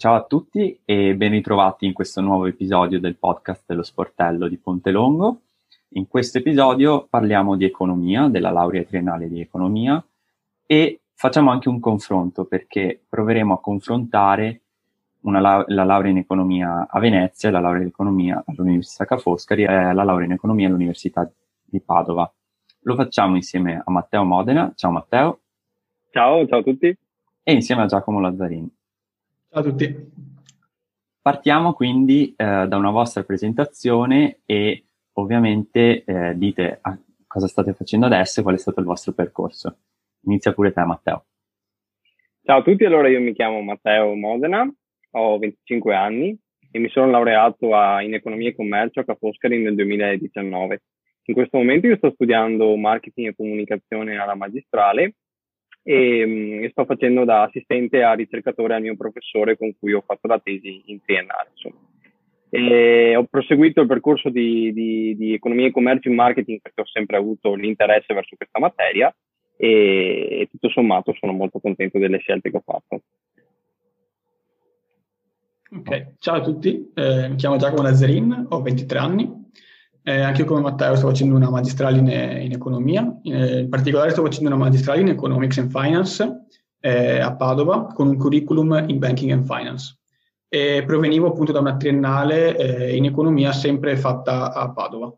Ciao a tutti e ben ritrovati in questo nuovo episodio del podcast dello sportello di Ponte Longo. In questo episodio parliamo di economia, della laurea triennale di economia e facciamo anche un confronto perché proveremo a confrontare la-, la laurea in economia a Venezia, la laurea in economia all'Università Ca' Foscari e la laurea in economia all'Università di Padova. Lo facciamo insieme a Matteo Modena. Ciao Matteo. Ciao, ciao a tutti. E insieme a Giacomo Lazzarini. Ciao a tutti. Partiamo quindi eh, da una vostra presentazione e ovviamente eh, dite ah, cosa state facendo adesso e qual è stato il vostro percorso. Inizia pure te Matteo. Ciao a tutti, allora io mi chiamo Matteo Modena, ho 25 anni e mi sono laureato a, in economia e commercio a Ca' Foscari nel 2019. In questo momento io sto studiando marketing e comunicazione alla magistrale e, mm, e, sto facendo da assistente a ricercatore al mio professore con cui ho fatto la tesi in triennale. Ho proseguito il percorso di, di, di, economia e commercio in marketing perché ho sempre avuto l'interesse verso questa materia e, e tutto sommato sono molto contento delle scelte che ho fatto. Ok, ciao a tutti, eh, mi chiamo Giacomo Lazzarin, ho 23 anni, eh, anche io come Matteo sto facendo una magistrale in, in economia, eh, in particolare sto facendo una magistrale in Economics and Finance eh, a Padova con un curriculum in Banking and Finance. E provenivo appunto da una triennale eh, in economia sempre fatta a Padova,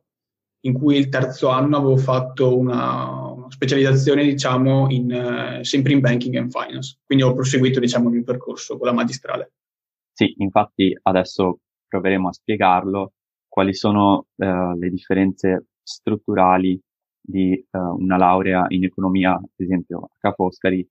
in cui il terzo anno avevo fatto una, una specializzazione diciamo in, eh, sempre in Banking and Finance, quindi ho proseguito diciamo il mio percorso con la magistrale. Sì, infatti adesso proveremo a spiegarlo quali sono uh, le differenze strutturali di uh, una laurea in economia, ad esempio a Ca' Foscari,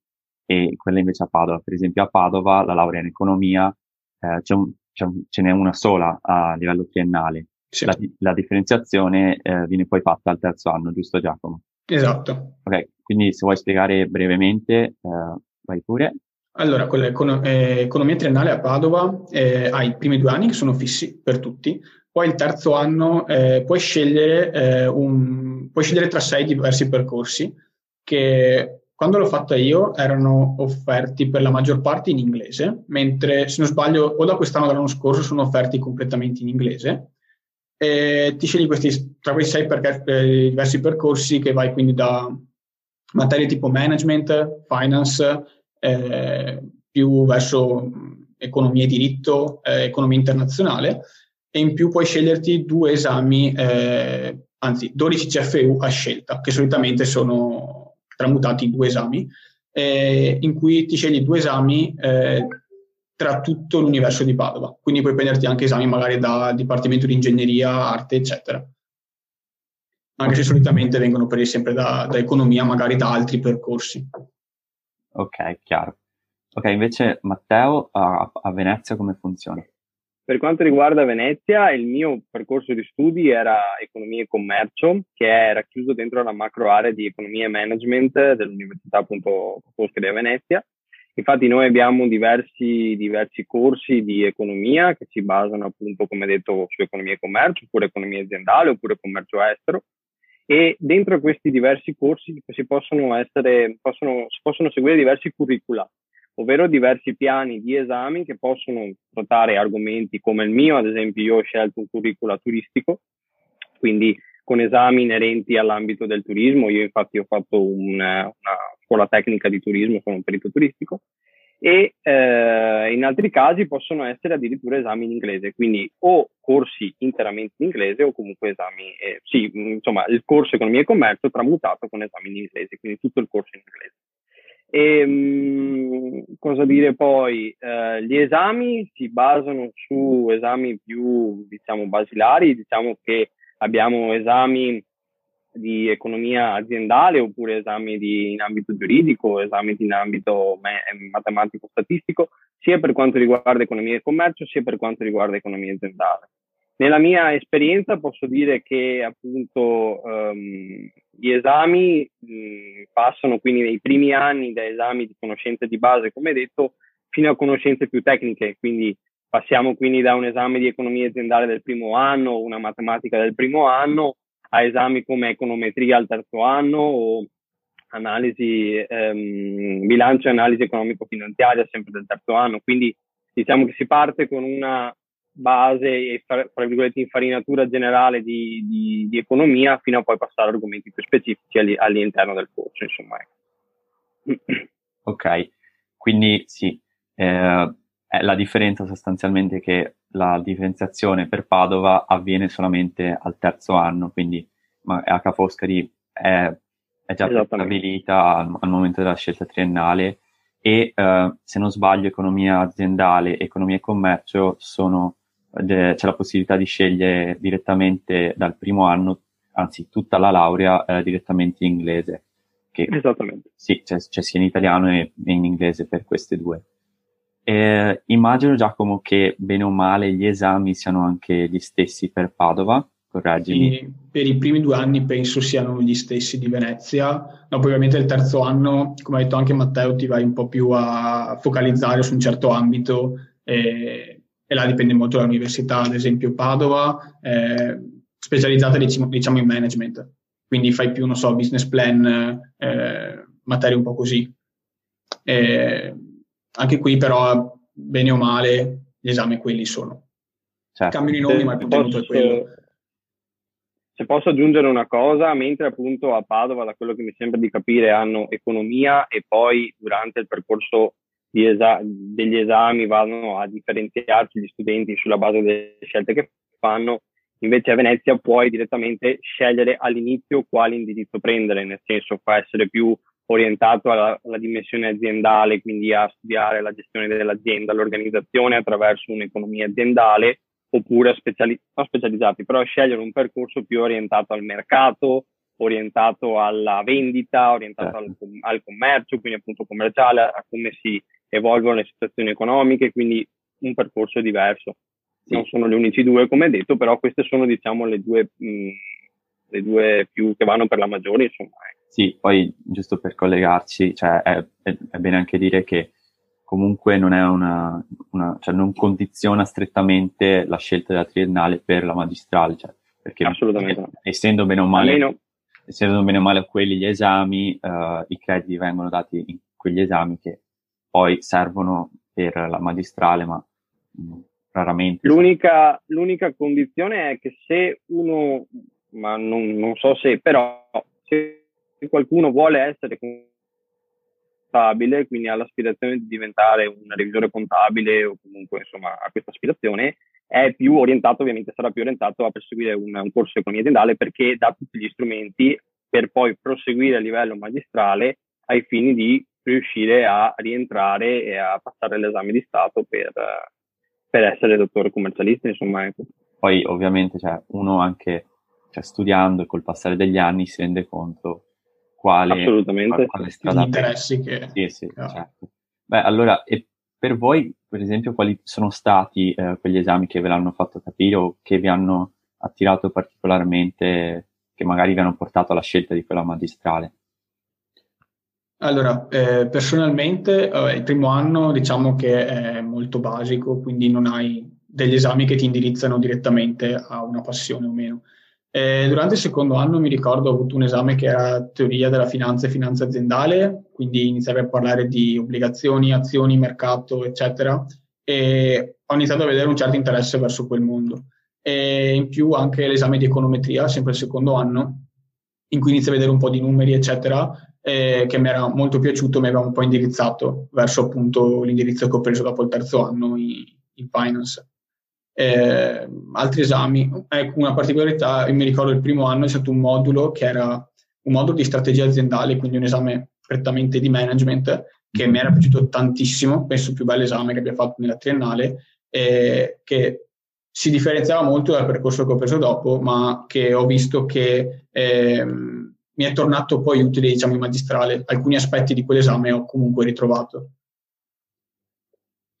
e quella invece a Padova. Per esempio a Padova la laurea in economia eh, c'è un, c'è un, ce n'è una sola a livello triennale. Sì. La, la, differenziazione eh, viene poi fatta al terzo anno, giusto Giacomo? Esatto. Ok, quindi se vuoi spiegare brevemente, eh, vai pure. Allora, con l'economia eh, triennale a Padova eh, hai i primi due anni che sono fissi per tutti, poi il terzo anno eh, puoi, scegliere, eh, un, puoi scegliere tra sei diversi percorsi che quando l'ho fatta io erano offerti per la maggior parte in inglese, mentre se non sbaglio o da quest'anno o dall'anno scorso sono offerti completamente in inglese. E ti scegli questi, tra questi sei perché, eh, diversi percorsi che vai quindi da materie tipo management, finance, eh, più verso economia e diritto, eh, economia internazionale e in più puoi sceglierti due esami, eh, anzi 12 CFU a scelta, che solitamente sono tramutati in due esami, eh, in cui ti scegli due esami eh, tra tutto l'universo di Padova. Quindi puoi prenderti anche esami magari da Dipartimento di Ingegneria, Arte, eccetera. Anche se solitamente vengono presi sempre da, da economia, magari da altri percorsi. Ok, chiaro. Ok, invece Matteo, a, a Venezia come funziona? Per quanto riguarda Venezia, il mio percorso di studi era economia e commercio, che è racchiuso dentro la macro area di economia e management dell'Università appunto Foscari a Venezia. Infatti noi abbiamo diversi, diversi corsi di economia che si basano appunto, come detto, su economia e commercio, oppure economia aziendale, oppure commercio estero. E dentro questi diversi corsi si possono, essere, possono, si possono seguire diversi curricula ovvero diversi piani di esami che possono trattare argomenti come il mio, ad esempio io ho scelto un curricula turistico, quindi con esami inerenti all'ambito del turismo, io infatti ho fatto una, una scuola tecnica di turismo, sono un perito turistico, e eh, in altri casi possono essere addirittura esami in inglese, quindi o corsi interamente in inglese o comunque esami, eh, sì, insomma il corso economia e commercio tramutato con esami in inglese, quindi tutto il corso in inglese. E, mh, cosa dire poi? Eh, gli esami si basano su esami più, diciamo, basilari, diciamo che abbiamo esami di economia aziendale oppure esami di, in ambito giuridico, esami in ambito matematico-statistico, sia per quanto riguarda economia e commercio, sia per quanto riguarda economia aziendale. Nella mia esperienza posso dire che appunto um, gli esami mh, passano quindi nei primi anni da esami di conoscenze di base, come detto, fino a conoscenze più tecniche, quindi passiamo quindi da un esame di economia aziendale del primo anno, una matematica del primo anno, a esami come econometria al terzo anno o analisi, ehm, bilancio e analisi economico-finanziaria sempre del terzo anno, quindi diciamo che si parte con una base e tra virgolette infarinatura generale di, di, di, economia fino a poi passare a argomenti più specifici all'interno del corso, insomma. Ecco. Ok, quindi sì, eh, la differenza sostanzialmente è che la differenziazione per Padova avviene solamente al terzo anno, quindi H. Foscari è, è già stabilita al, al, momento della scelta triennale e eh, se non sbaglio economia aziendale economia e commercio sono, c'è la possibilità di scegliere direttamente dal primo anno, anzi tutta la laurea eh, direttamente in inglese. Che, Esattamente. Sì, c'è, c'è, sia in italiano e, e in inglese per queste due. Eh, immagino Giacomo che bene o male gli esami siano anche gli stessi per Padova, correggimi. Sì, per i primi due anni penso siano gli stessi di Venezia, dopo ovviamente il terzo anno, come ha detto anche Matteo, ti vai un po' più a focalizzare su un certo ambito e, e là dipende molto dall'università, ad esempio Padova, eh, specializzata diciamo, diciamo, in management, quindi fai più, non so, business plan, eh, materie un po' così. Eh, anche qui però, bene o male, gli esami quelli sono. Certo. Cambiano i nomi, ma il contenuto è quello. Se posso aggiungere una cosa, mentre appunto a Padova, da quello che mi sembra di capire, hanno economia e poi durante il percorso esa- degli esami vanno a differenziarsi gli studenti sulla base delle scelte che fanno, invece a Venezia puoi direttamente scegliere all'inizio quale indirizzo prendere, nel senso può essere più orientato alla, alla, dimensione aziendale, quindi a studiare la gestione dell'azienda, l'organizzazione attraverso un'economia aziendale, oppure speciali- non specializzati, però scegliere un percorso più orientato al mercato, orientato alla vendita, orientato certo. al, al, commercio, quindi appunto commerciale, a come si evolvono le situazioni economiche, quindi un percorso diverso. Sì. Non sono gli unici due, come detto, però queste sono diciamo le due, mh, le due più che vanno per la maggiore, insomma. Ecco. Sì, poi giusto per collegarci, cioè è, è, è bene anche dire che comunque non è una, una, cioè non condiziona strettamente la scelta della triennale per la magistrale, cioè, perché Assolutamente. essendo bene o male, Almeno... essendo bene o male quelli gli esami, uh, i crediti vengono dati in quegli esami che poi servono per la magistrale, ma mm, raramente. L'unica, l'unica condizione è che se uno, ma non, non so se, però se qualcuno vuole essere contabile, quindi ha l'aspirazione di diventare un revisore contabile o comunque insomma ha questa aspirazione, è più orientato, ovviamente sarà più orientato a perseguire un, un corso di economia aziendale perché dà tutti gli strumenti per poi proseguire a livello magistrale ai fini di riuscire a rientrare e a passare l'esame di Stato per, per essere dottore commercialista, insomma. Ecco. Poi ovviamente cioè, uno anche cioè, studiando e col passare degli anni si rende conto quale, Assolutamente. quale strada... Gli interessi che... Sì, sì, no. certo. Beh, allora, e per voi, per esempio, quali sono stati eh, quegli esami che ve l'hanno fatto capire o che vi hanno attirato particolarmente, che magari vi hanno portato alla scelta di quella magistrale? Allora, eh, personalmente eh, il primo anno diciamo che è molto basico, quindi non hai degli esami che ti indirizzano direttamente a una passione o meno. Eh, durante il secondo anno mi ricordo ho avuto un esame che era teoria della finanza e finanza aziendale, quindi iniziare a parlare di obbligazioni, azioni, mercato, eccetera, e ho iniziato a vedere un certo interesse verso quel mondo. E in più anche l'esame di econometria, sempre il secondo anno, in cui inizio a vedere un po' di numeri, eccetera, eh, che mi era molto piaciuto, mi aveva un po' indirizzato verso appunto l'indirizzo che ho preso dopo il terzo anno in, in finance eh, altri esami. Ecco, una particolarità, io mi ricordo il primo anno è stato un modulo che era un modulo di strategia aziendale, quindi un esame prettamente di management, che mi era piaciuto tantissimo, penso il più bello esame che abbia fatto nella triennale, eh, che si differenziava molto dal percorso che ho preso dopo, ma che ho visto che eh, mi è tornato poi utile, diciamo, in magistrale. Alcuni aspetti di quell'esame ho comunque ritrovato.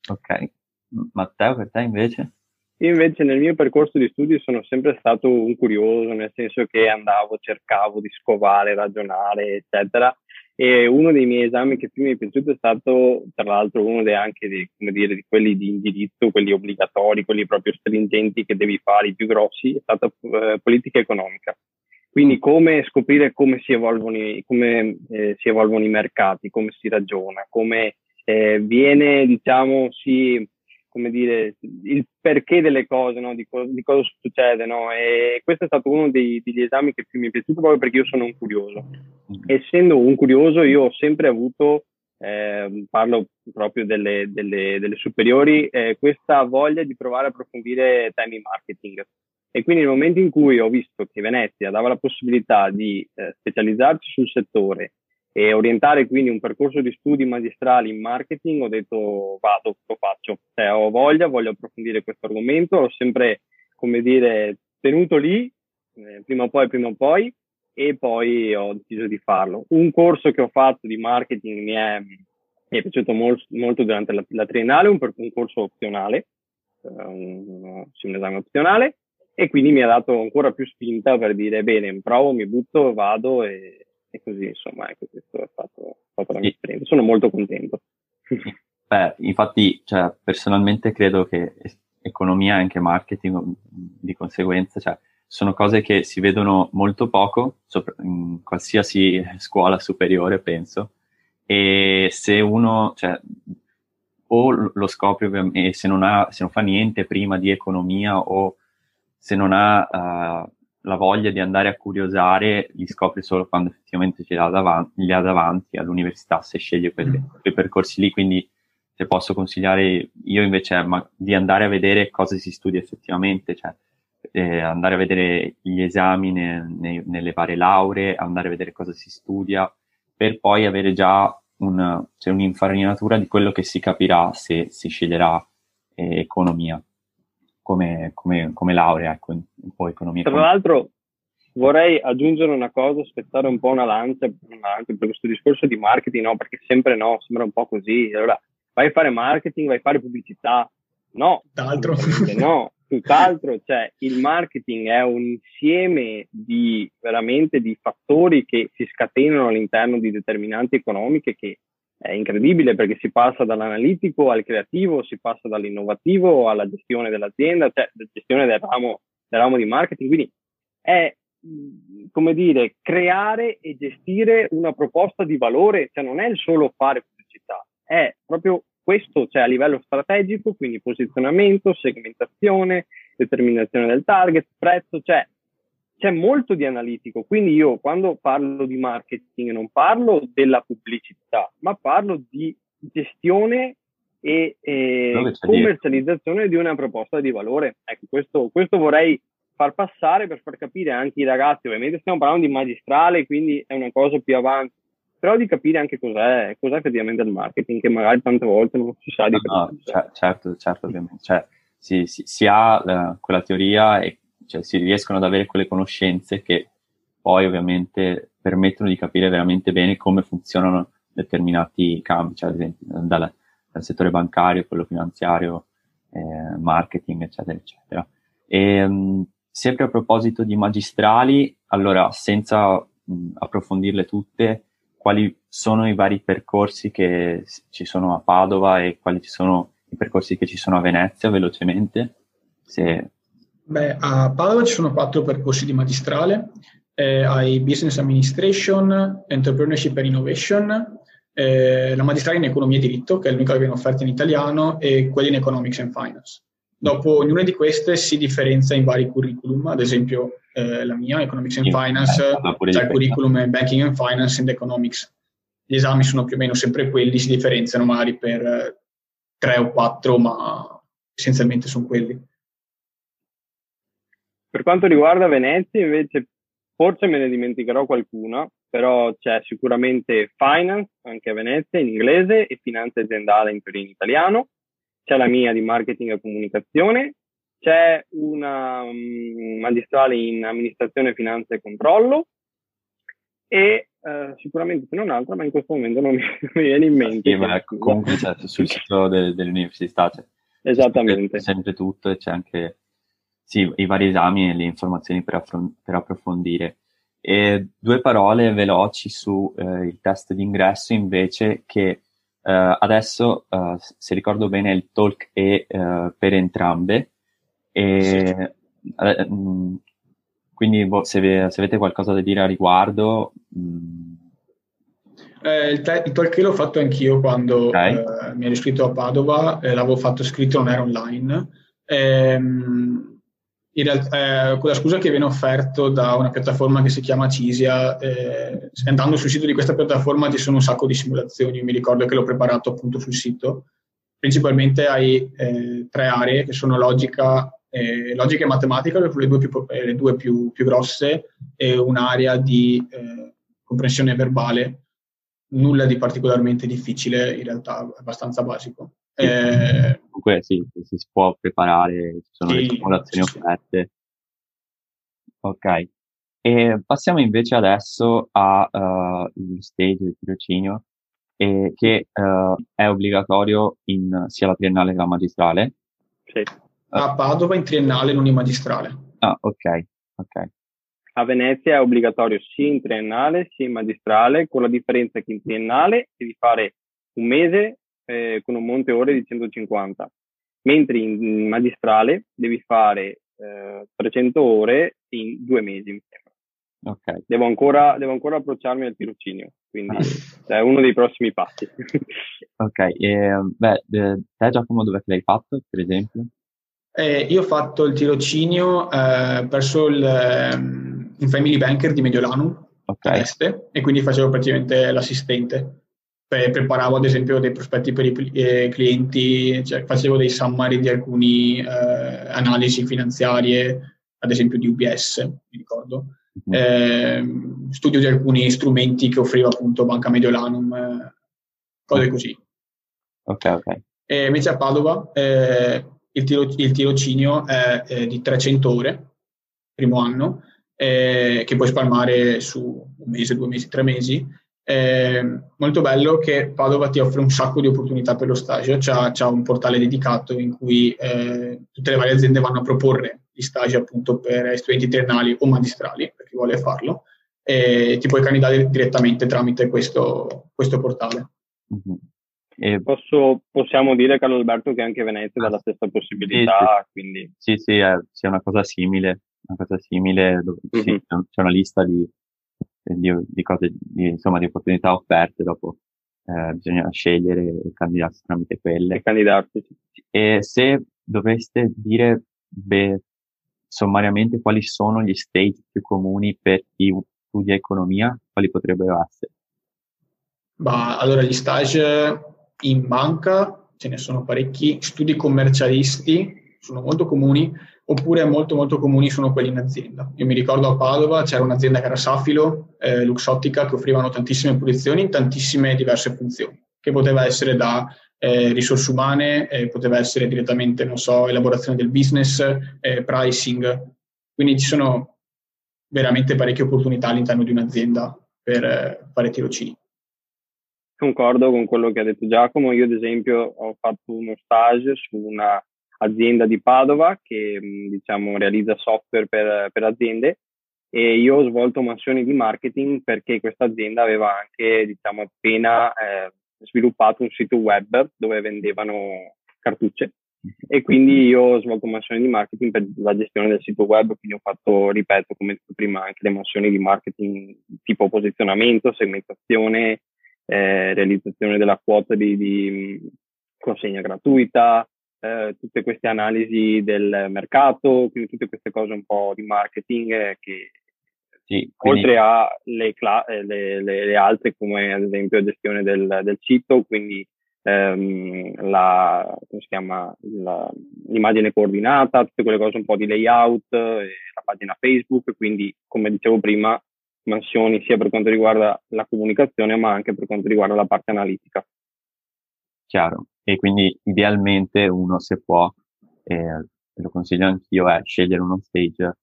Ok. Matteo, per te invece? Io invece nel mio percorso di studi sono sempre stato un curioso, nel senso che andavo, cercavo di scovare, ragionare, eccetera. E uno dei miei esami che più mi è piaciuto è stato, tra l'altro, uno dei, anche di, dire, di quelli di indirizzo, quelli obbligatori, quelli proprio stringenti che devi fare, i più grossi, è stata eh, politica economica. Quindi come scoprire come si evolvono i, come, eh, si evolvono i mercati, come si ragiona, come eh, viene, diciamo, si come dire, il perché delle cose, no? di, co- di, cosa succede. No? E questo è stato uno dei, degli esami che più mi è piaciuto proprio perché io sono un curioso. Mm. Essendo un curioso, io ho sempre avuto, eh, parlo proprio delle, delle, delle superiori, eh, questa voglia di provare a approfondire temi marketing. E quindi nel momento in cui ho visto che Venezia dava la possibilità di eh, specializzarci sul settore e orientare quindi un percorso di studi magistrali in marketing, ho detto vado, lo faccio. Cioè, ho voglia, voglio approfondire questo argomento, l'ho sempre, come dire, tenuto lì, eh, prima o poi, prima o poi, e poi ho deciso di farlo. Un corso che ho fatto di marketing mi è, mi è piaciuto molto, molto durante la, la triennale, un, un, corso opzionale, eh, un, un esame opzionale, e quindi mi ha dato ancora più spinta per dire bene, provo, mi butto, vado e e così insomma ecco questo è stato, stato la mia esperienza. Sono molto contento. Beh, infatti cioè, personalmente credo che economia e anche marketing di conseguenza cioè, sono cose che si vedono molto poco sopra, in qualsiasi scuola superiore penso. E se uno cioè, o lo scopre ovviamente se non, ha, se non fa niente prima di economia o se non ha uh, la voglia di andare a curiosare li scopri solo quando effettivamente ce li ha davanti, li ha davanti all'università se sceglie quelli, mm. quei percorsi lì, quindi se posso consigliare io invece ma, di andare a vedere cosa si studia effettivamente, cioè eh, andare a vedere gli esami ne, ne, nelle varie lauree, andare a vedere cosa si studia, per poi avere già un, cioè un'infarinatura di quello che si capirà se si sceglierà eh, economia come, come, come laurea ecco, in, in poi economia. Tra l'altro vorrei aggiungere una cosa, aspettare un po' una lancia, anche per questo discorso di marketing, no? perché sempre no, sembra un po' così. Allora, vai a fare marketing, vai a fare pubblicità. No, tutt'altro. no, tutt'altro. Cioè, il marketing è un insieme di veramente di fattori che si scatenano all'interno di determinanti economiche che è incredibile perché si passa dall'analitico al creativo, si passa dall'innovativo alla gestione dell'azienda, cioè la gestione del ramo, del ramo di marketing. Quindi è come dire, creare e gestire una proposta di valore, cioè non è il solo fare pubblicità, è proprio questo, cioè a livello strategico, quindi posizionamento, segmentazione, determinazione del target, prezzo, cioè c'è molto di analitico, quindi io quando parlo di marketing non parlo della pubblicità, ma parlo di gestione e, e commercializzazione di una proposta di valore. Ecco, questo, questo, vorrei far passare per far capire anche ai ragazzi, ovviamente stiamo parlando di magistrale, quindi è una cosa più avanti, però di capire anche cos'è, cos'è effettivamente il marketing, che magari tante volte non si sa di no, no, c- certo, certo, ovviamente. Cioè, si, si, si ha uh, quella teoria e cioè si riescono ad avere quelle conoscenze che poi ovviamente permettono di capire veramente bene come funzionano determinati campi, cioè ad esempio dal, dal settore bancario, quello finanziario, eh, marketing, eccetera, eccetera. E, um, sempre a proposito di magistrali, allora senza mh, approfondirle tutte, quali sono i vari percorsi che ci sono a Padova e quali sono i percorsi che ci sono a Venezia, velocemente? Se Beh, a Padova ci sono quattro percorsi di magistrale, eh, hai Business Administration, Entrepreneurship and Innovation, eh, la magistrale in Economia e Diritto, che è l'unica che viene offerta in italiano, e quella in Economics and Finance. Dopo ognuna di queste si differenzia in vari curriculum, ad esempio eh, la mia, Economics and Finance, c'è il curriculum Banking and Finance and Economics. Gli esami sono più o meno sempre quelli, si differenziano magari per eh, tre o quattro, ma essenzialmente sono quelli. Per quanto riguarda Venezia, invece, forse me ne dimenticherò qualcuna, però c'è sicuramente Finance, anche a Venezia, in inglese, e Finanza aziendale in, in italiano. C'è la mia di Marketing e Comunicazione. C'è una um, magistrale in Amministrazione, Finanza e Controllo. E uh, sicuramente c'è un'altra, ma in questo momento non mi, non mi viene in mente. Sì, ma comunque c'è sul sito de- dell'università c'è Esattamente. C'è sempre tutto e c'è anche sì, i vari esami e le informazioni per, affron- per approfondire. E due parole veloci su eh, il test d'ingresso invece che eh, adesso, eh, se ricordo bene, il talk è eh, per entrambe. E, sì. Mh, quindi boh, se, ve- se, avete qualcosa da dire a riguardo... Mh, Eh, il, te- il talk l'ho fatto anch'io quando okay. eh, mi ero iscritto a Padova, eh, l'avevo fatto scritto, non era online. Ehm, in realtà, eh, con la scusa che viene offerto da una piattaforma che si chiama Cisia, eh, andando sul sito di questa piattaforma ci sono un sacco di simulazioni, Io mi ricordo che l'ho preparato appunto sul sito. Principalmente hai eh, tre aree che sono logica, eh, logica e matematica, le due, più, eh, le due più, più, grosse, e un'area di eh, comprensione verbale, nulla di particolarmente difficile, in realtà abbastanza basico. Eh, Comunque sì, si può preparare, ci sono sì, le simulazioni offerte. Ok. E passiamo invece adesso allo uh, stage del tirocinio, eh, che uh, è obbligatorio in sia la triennale che la magistrale. Sì. A Padova in triennale, non in magistrale. Ah, ok, ok. A Venezia è obbligatorio sia in triennale sia in magistrale, con la differenza che in triennale devi fare un mese eh, con un monte ore di 150, mentre in, magistrale devi fare eh, 300 ore in due mesi, mi sembra. Okay. Devo, ancora, devo ancora approcciarmi al tirocinio, quindi ah. è uno dei prossimi passi. ok, e, beh, te Giacomo dove l'hai fatto, per esempio? Eh, io ho fatto il tirocinio eh, verso il um, Family Banker di Mediolanum, okay. e quindi facevo praticamente l'assistente preparavo ad esempio dei prospetti per i eh, clienti, cioè facevo dei summary di alcune eh, analisi finanziarie, ad esempio di UBS, mi ricordo, eh, studio di alcuni strumenti che offriva appunto Banca Mediolanum, eh, cose così. Ok, ok. E invece a Padova eh, il, tiro, il, tirocinio è di 300 ore, primo anno, eh, che puoi spalmare su un mese, due mesi, tre mesi, è molto bello che Padova ti offre un sacco di opportunità per lo stage, c'ha, c'ha un portale dedicato in cui eh, tutte le varie aziende vanno a proporre gli stage appunto per studenti triennali o magistrali, per chi vuole farlo, e ti puoi candidare direttamente tramite questo, questo portale. Mm-hmm. E... Posso, possiamo dire, Carlo Alberto, che anche Venezia dà la stessa possibilità, sì, sì. quindi... Sì, sì, è, è una cosa simile, una cosa simile dove, mm-hmm. sì, c'è una lista di di, di cose, di, insomma, di opportunità offerte, dopo eh, bisogna scegliere e candidarsi tramite quelle. E candidarsi. E se doveste dire, beh, sommariamente quali sono gli stage più comuni per chi studia economia, quali potrebbero essere? Bah, allora, gli stage in banca ce ne sono parecchi, studi commercialisti sono molto comuni, oppure molto molto comuni sono quelli in azienda. Io mi ricordo a Padova c'era un'azienda che era Safilo, eh, Luxottica, che offrivano tantissime posizioni in tantissime diverse funzioni, che poteva essere da eh, risorse umane, eh, poteva essere direttamente, non so, elaborazione del business, eh, pricing. Quindi ci sono veramente parecchie opportunità all'interno di un'azienda per eh, fare tirocini. Concordo con quello che ha detto Giacomo. Io, ad esempio, ho fatto uno stage su una azienda di Padova che diciamo, realizza software per, per, aziende e io ho svolto mansioni di marketing perché questa azienda aveva anche diciamo, appena eh, sviluppato un sito web dove vendevano cartucce. E quindi io ho svolto mansioni di marketing per la gestione del sito web, quindi ho fatto, ripeto, come detto prima, anche le mansioni di marketing tipo posizionamento, segmentazione, eh, realizzazione della quota di, di consegna gratuita, eh, tutte queste analisi del mercato, quindi tutte queste cose un po' di marketing eh, che sì, quindi... oltre alle cla- eh, le, le, le, altre come ad esempio gestione del, del sito, quindi ehm, la, chiama, la, l'immagine coordinata, tutte quelle cose un po' di layout, la pagina Facebook, quindi come dicevo prima mansioni sia per quanto riguarda la comunicazione ma anche per quanto riguarda la parte analitica. Chiaro e quindi idealmente uno se può, eh, lo consiglio anch'io, è scegliere uno stage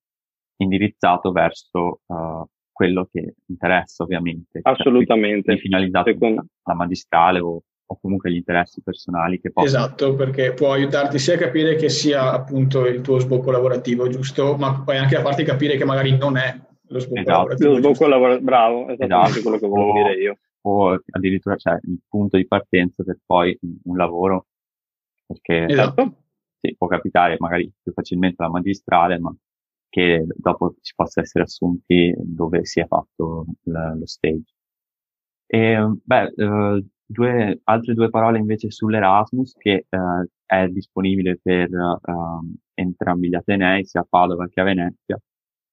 indirizzato verso uh, quello che interessa ovviamente. Cioè, Assolutamente. Cioè, finalizzato Secondo... alla magistrale o, o, comunque gli interessi personali che possono... Esatto, perché può aiutarti sia a capire che sia appunto il tuo sbocco lavorativo, giusto? Ma poi anche a farti capire che magari non è lo sbocco esatto. lavorativo. Lo sbocco lavorativo, bravo, esattamente esatto. quello che volevo dire io o addirittura cioè, il punto di partenza per poi un lavoro, perché esatto. sì, può capitare magari più facilmente la magistrale, ma che dopo si possa essere assunti dove si è fatto l- lo stage. E, beh, uh, due, altre due parole invece sull'Erasmus che uh, è disponibile per uh, entrambi gli Atenei, sia a Padova che a Venezia.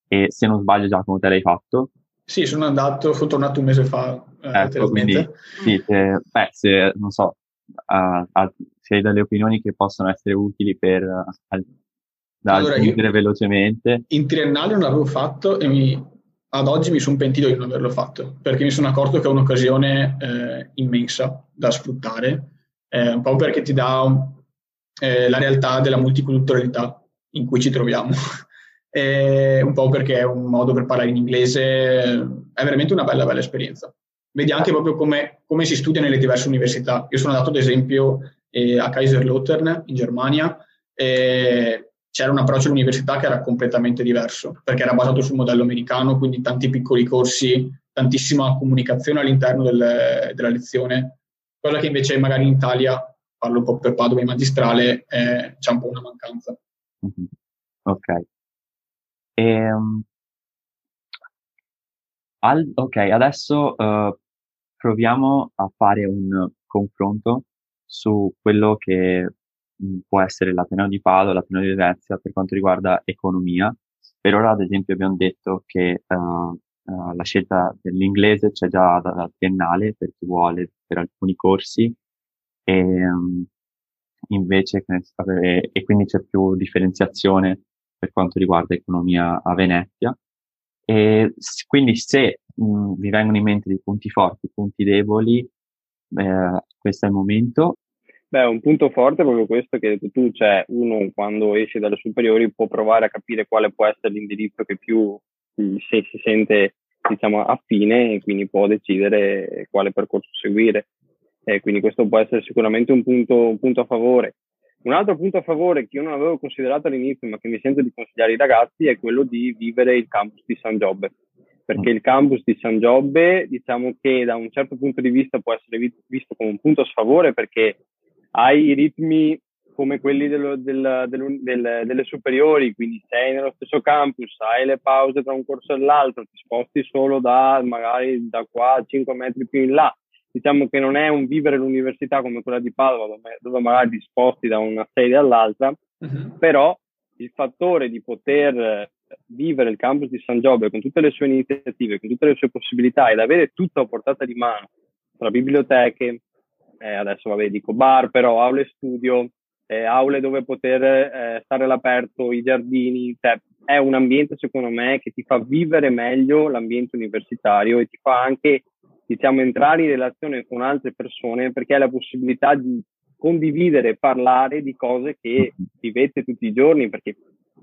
E se non sbaglio, Giacomo, te l'hai fatto? Sì, sono andato, sono tornato un mese fa. Eh, ecco, quindi, sì, se, beh, se, non so, se hai delle opinioni che possono essere utili per da allora, velocemente. In triennale non l'avevo fatto e mi, ad oggi mi sono pentito di non averlo fatto, perché mi sono accorto che è un'occasione eh, immensa da sfruttare, eh, un po' perché ti dà eh, la realtà della multiculturalità in cui ci troviamo, e un po' perché è un modo per parlare in inglese, è veramente una bella, bella esperienza. Vedi anche proprio come, come si studia nelle diverse università. Io sono andato ad esempio eh, a Kaiserslautern in Germania e c'era un approccio all'università che era completamente diverso, perché era basato sul modello americano, quindi tanti piccoli corsi, tantissima comunicazione all'interno del, della lezione, cosa che invece magari in Italia, parlo un po' per Padova in magistrale, eh, c'è un po' una mancanza. Mm-hmm. Ok. E, um, al, ok, adesso uh, proviamo a fare un confronto su quello che può essere l'Ateneo di Padova, l'Ateneo di Venezia per quanto riguarda economia. Per ora, ad esempio, abbiamo detto che uh, uh, la scelta dell'inglese c'è già dalla triennale per chi vuole, per alcuni corsi, e um, invece, e quindi c'è più differenziazione per quanto riguarda economia a Venezia. E quindi se mh, vi vengono in mente dei punti forti, punti deboli, eh, questo è il momento Beh, un punto forte è proprio questo che tu, cioè uno quando esce dalle superiori può provare a capire quale può essere l'indirizzo che più se si sente diciamo affine e quindi può decidere quale percorso seguire. E quindi questo può essere sicuramente un punto, un punto a favore. Un altro punto a favore che io non avevo considerato all'inizio, ma che mi sento di consigliare ai ragazzi, è quello di vivere il campus di San Giobbe. Perché il campus di San Giobbe, diciamo che da un certo punto di vista può essere visto come un punto a sfavore perché hai i ritmi come quelli dello, del, del, del, delle superiori, quindi sei nello stesso campus, hai le pause tra un corso e l'altro, ti sposti solo da magari da qua a 5 metri più in là. Diciamo che non è un vivere l'università come quella di Padova, dove, dove magari ti sposti da una sede all'altra, uh-huh. però il fattore di poter vivere il campus di San Giobbe con tutte le sue iniziative, con tutte le sue possibilità ed avere tutto a portata di mano, tra biblioteche, eh, adesso vabbè dico bar, però aule studio, eh, aule dove poter eh, stare all'aperto, i giardini, cioè, è un ambiente secondo me che ti fa vivere meglio l'ambiente universitario e ti fa anche diciamo entrare in relazione con altre persone perché hai la possibilità di condividere parlare di cose che vivete tutti i giorni perché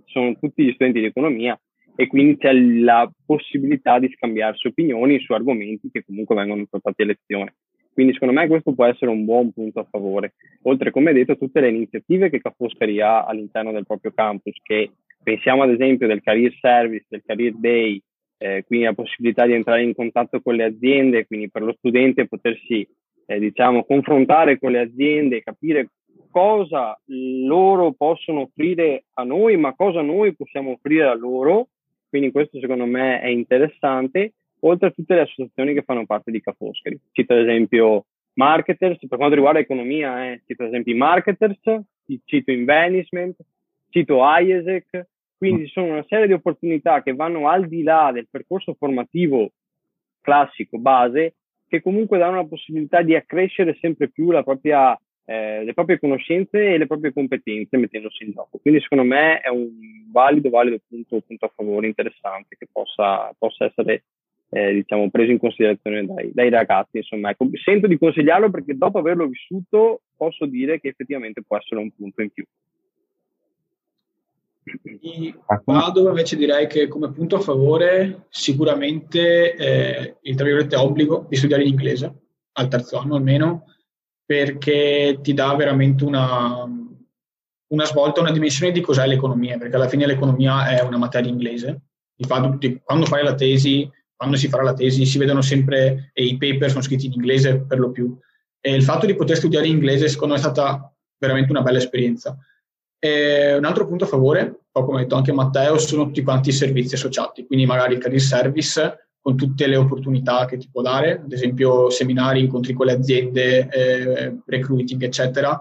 sono tutti gli studenti di economia e quindi c'è la possibilità di scambiarsi opinioni su argomenti che comunque vengono trattati a lezione. Quindi secondo me questo può essere un buon punto a favore. Oltre, come detto, tutte le iniziative che Ca' Foscari ha all'interno del proprio campus, che pensiamo ad esempio del Career Service, del Career Day, eh, quindi la possibilità di entrare in contatto con le aziende, quindi per lo studente potersi, eh, diciamo, confrontare con le aziende, capire cosa loro possono offrire a noi, ma cosa noi possiamo offrire a loro. Quindi questo secondo me è interessante oltre a tutte le associazioni che fanno parte di Cafoscari. Cito ad esempio Marketers, per quanto riguarda economia, eh, cito ad esempio Marketers, cito Investment, cito IESEC, quindi ci sono una serie di opportunità che vanno al di là del percorso formativo classico, base, che comunque danno la possibilità di accrescere sempre più propria, eh, le proprie conoscenze e le proprie competenze mettendosi in gioco. Quindi secondo me è un valido, valido punto, punto a favore interessante che possa, possa essere eh, diciamo, preso in considerazione dai, dai ragazzi. Insomma, ecco, sento di consigliarlo perché dopo averlo vissuto posso dire che effettivamente può essere un punto in più. Di Padova invece direi che come punto a favore sicuramente eh, il tra virgolette obbligo di studiare in inglese al terzo anno almeno perché ti dà veramente una, una svolta, una dimensione di cos'è l'economia perché alla fine l'economia è una materia inglese Infatti, quando fai la tesi quando si farà la tesi si vedono sempre, e i paper sono scritti in inglese per lo più. E il fatto di poter studiare in inglese secondo me è stata veramente una bella esperienza. E un altro punto a favore, come ha detto anche Matteo, sono tutti quanti i servizi associati, quindi magari il career service con tutte le opportunità che ti può dare, ad esempio seminari, incontri con le aziende, eh, recruiting, eccetera,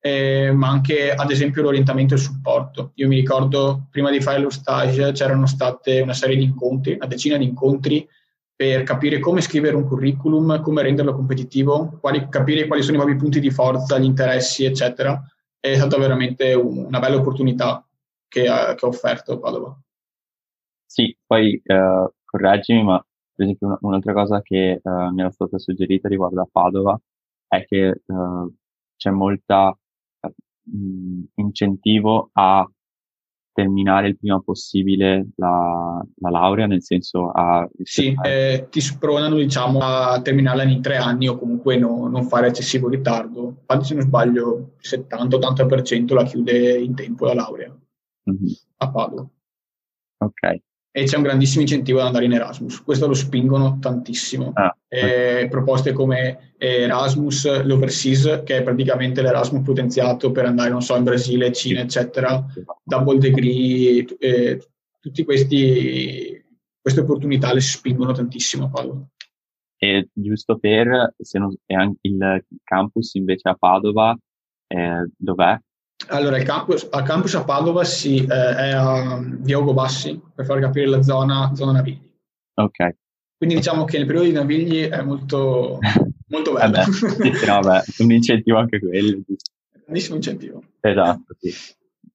eh, ma anche ad esempio l'orientamento e il supporto. Io mi ricordo prima di fare lo stage c'erano state una serie di incontri, una decina di incontri per capire come scrivere un curriculum, come renderlo competitivo, quali, capire quali sono i nuovi punti di forza, gli interessi, eccetera. È stata veramente un, una bella opportunità che ha, che ha offerto Padova. Sì, poi eh, correggimi, ma per esempio una, un'altra cosa che uh, mi era stata suggerita riguardo a Padova è che uh, c'è molta uh, incentivo a terminare il prima possibile la, la laurea, nel senso a... Sì, eh, ti spronano diciamo a terminarla in tre anni o comunque no, non fare eccessivo ritardo. Infatti se non sbaglio il 70-80% la chiude in tempo la laurea mm-hmm. a Padova. Ok, e c'è un grandissimo incentivo ad andare in Erasmus. Questo lo spingono tantissimo. Ah, eh, proposte come Erasmus, l'Overseas, che è praticamente l'Erasmus potenziato per andare, non so, in Brasile, Cina, eccetera, double degree, eh, tutte queste opportunità le spingono tantissimo a Padova. E giusto per, se non, è anche il campus invece a Padova, eh, dov'è? Allora, il campus, al campus a Padova sì, eh, è a Diogo Bassi, per far capire la zona, zona Navigli. Ok. Quindi diciamo che nel periodo di Navigli è molto, molto bello. vabbè, sì, no, vabbè, un incentivo anche quello. Grandissimo incentivo. Esatto, sì.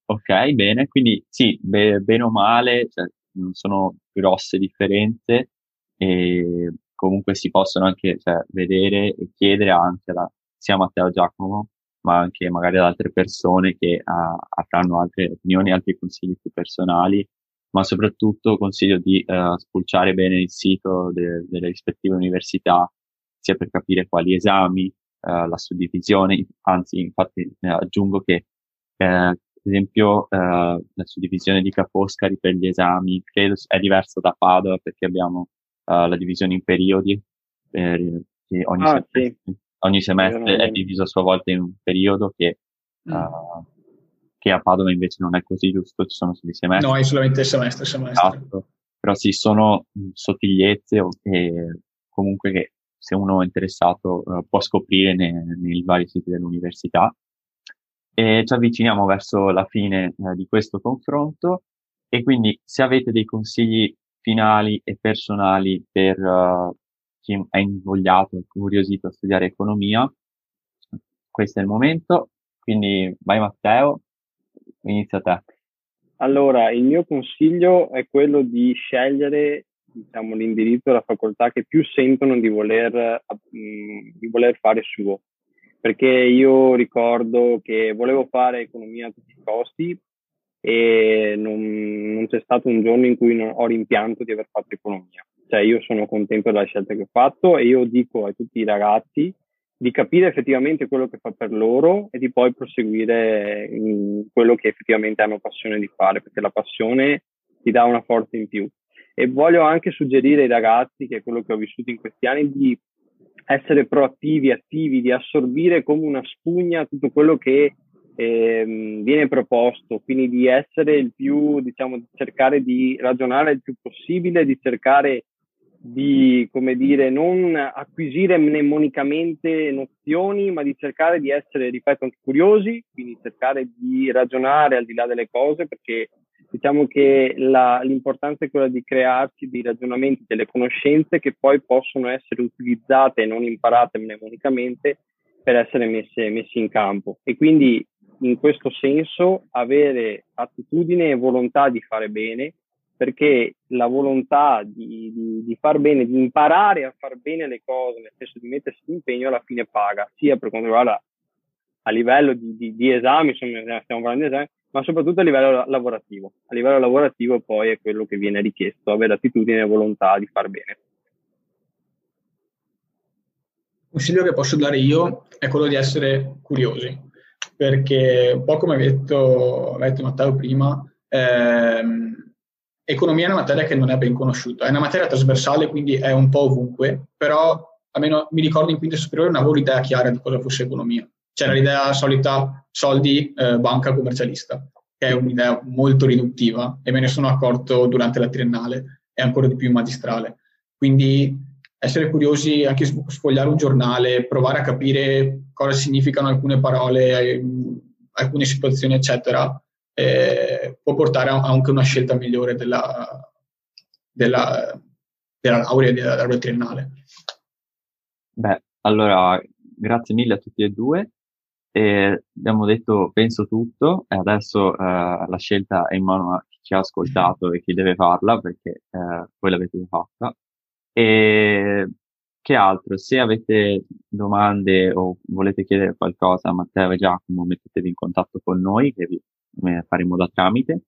Ok, bene, quindi sì, be- bene o male, cioè, non sono grosse differenze e comunque si possono anche cioè, vedere e chiedere anche a sia Matteo Giacomo ma anche magari ad altre persone che uh, avranno altre opinioni, altri consigli più personali, ma soprattutto consiglio di uh, spulciare bene il sito de- delle rispettive università, sia per capire quali esami, uh, la suddivisione, anzi infatti aggiungo che ad esempio la suddivisione di Caposcari per gli esami credo è diversa da Padova perché abbiamo la divisione in periodi per, ogni ah, sì ogni semestre è diviso a sua volta in un periodo che, mm. uh, che, a Padova invece non è così giusto, ci sono solo i semestri. No, è solamente semestre, semestre. Esatto. Però sì, sono sottigliezze e comunque che se uno è interessato uh, può scoprire nei, nei, vari siti dell'università. E ci avviciniamo verso la fine uh, di questo confronto e quindi se avete dei consigli finali e personali per uh, chi è invogliato, incuriosito a studiare economia, questo è il momento. Quindi vai Matteo, inizia te. Allora, il mio consiglio è quello di scegliere diciamo, l'indirizzo la facoltà che più sentono di voler, di voler fare suo. Perché io ricordo che volevo fare economia a tutti i costi e non, non c'è stato un giorno in cui non ho rimpianto di aver fatto economia cioè io sono contento della scelta che ho fatto e io dico a tutti i ragazzi di capire effettivamente quello che fa per loro e di poi proseguire in quello che effettivamente hanno passione di fare, perché la passione ti dà una forza in più. E voglio anche suggerire ai ragazzi, che è quello che ho vissuto in questi anni, di essere proattivi, attivi, di assorbire come una spugna tutto quello che eh, viene proposto, quindi di essere il più, diciamo, di cercare di ragionare il più possibile, di cercare di, come dire, non acquisire mnemonicamente nozioni, ma di cercare di essere, ripeto, anche curiosi, quindi cercare di ragionare al di là delle cose, perché diciamo che la, l'importanza è quella di crearsi dei ragionamenti, delle conoscenze che poi possono essere utilizzate e non imparate mnemonicamente per essere messe, messe in campo. E quindi in questo senso avere attitudine e volontà di fare bene perché la volontà di, di, di, far bene, di imparare a far bene le cose, nel senso di mettersi in impegno, alla fine paga, sia per quanto riguarda a livello di, di esami, insomma, stiamo parlando di esami, ma soprattutto a livello lavorativo. A livello lavorativo poi è quello che viene richiesto, avere attitudine e volontà di far bene. Il consiglio che posso dare io è quello di essere curiosi, perché un po' come ha detto, detto Matteo prima, ehm, economia è una materia che non è ben conosciuta, è una materia trasversale, quindi è un po' ovunque, però almeno mi ricordo in quinta superiore non avevo l'idea chiara di cosa fosse economia. C'era l'idea solita soldi, eh, banca, commercialista, che è un'idea molto riduttiva e me ne sono accorto durante la triennale e ancora di più in magistrale. Quindi essere curiosi, anche sfogliare un giornale, provare a capire cosa significano alcune parole, alcune situazioni, eccetera, eh, può portare a, anche una scelta migliore della, della, della laurea, della laurea triennale. Beh, allora, grazie mille a tutti e due. E abbiamo detto penso tutto e adesso eh, la scelta è in mano a chi ha ascoltato e chi deve farla perché eh, voi l'avete fatta. E che altro? Se avete domande o volete chiedere qualcosa a Matteo e Giacomo, mettetevi in contatto con noi che vi faremo da tramite.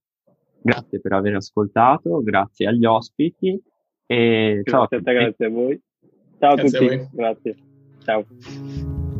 Grazie per aver ascoltato, grazie agli ospiti e grazie ciao a te, grazie a voi. Ciao a tutti, grazie. Ciao.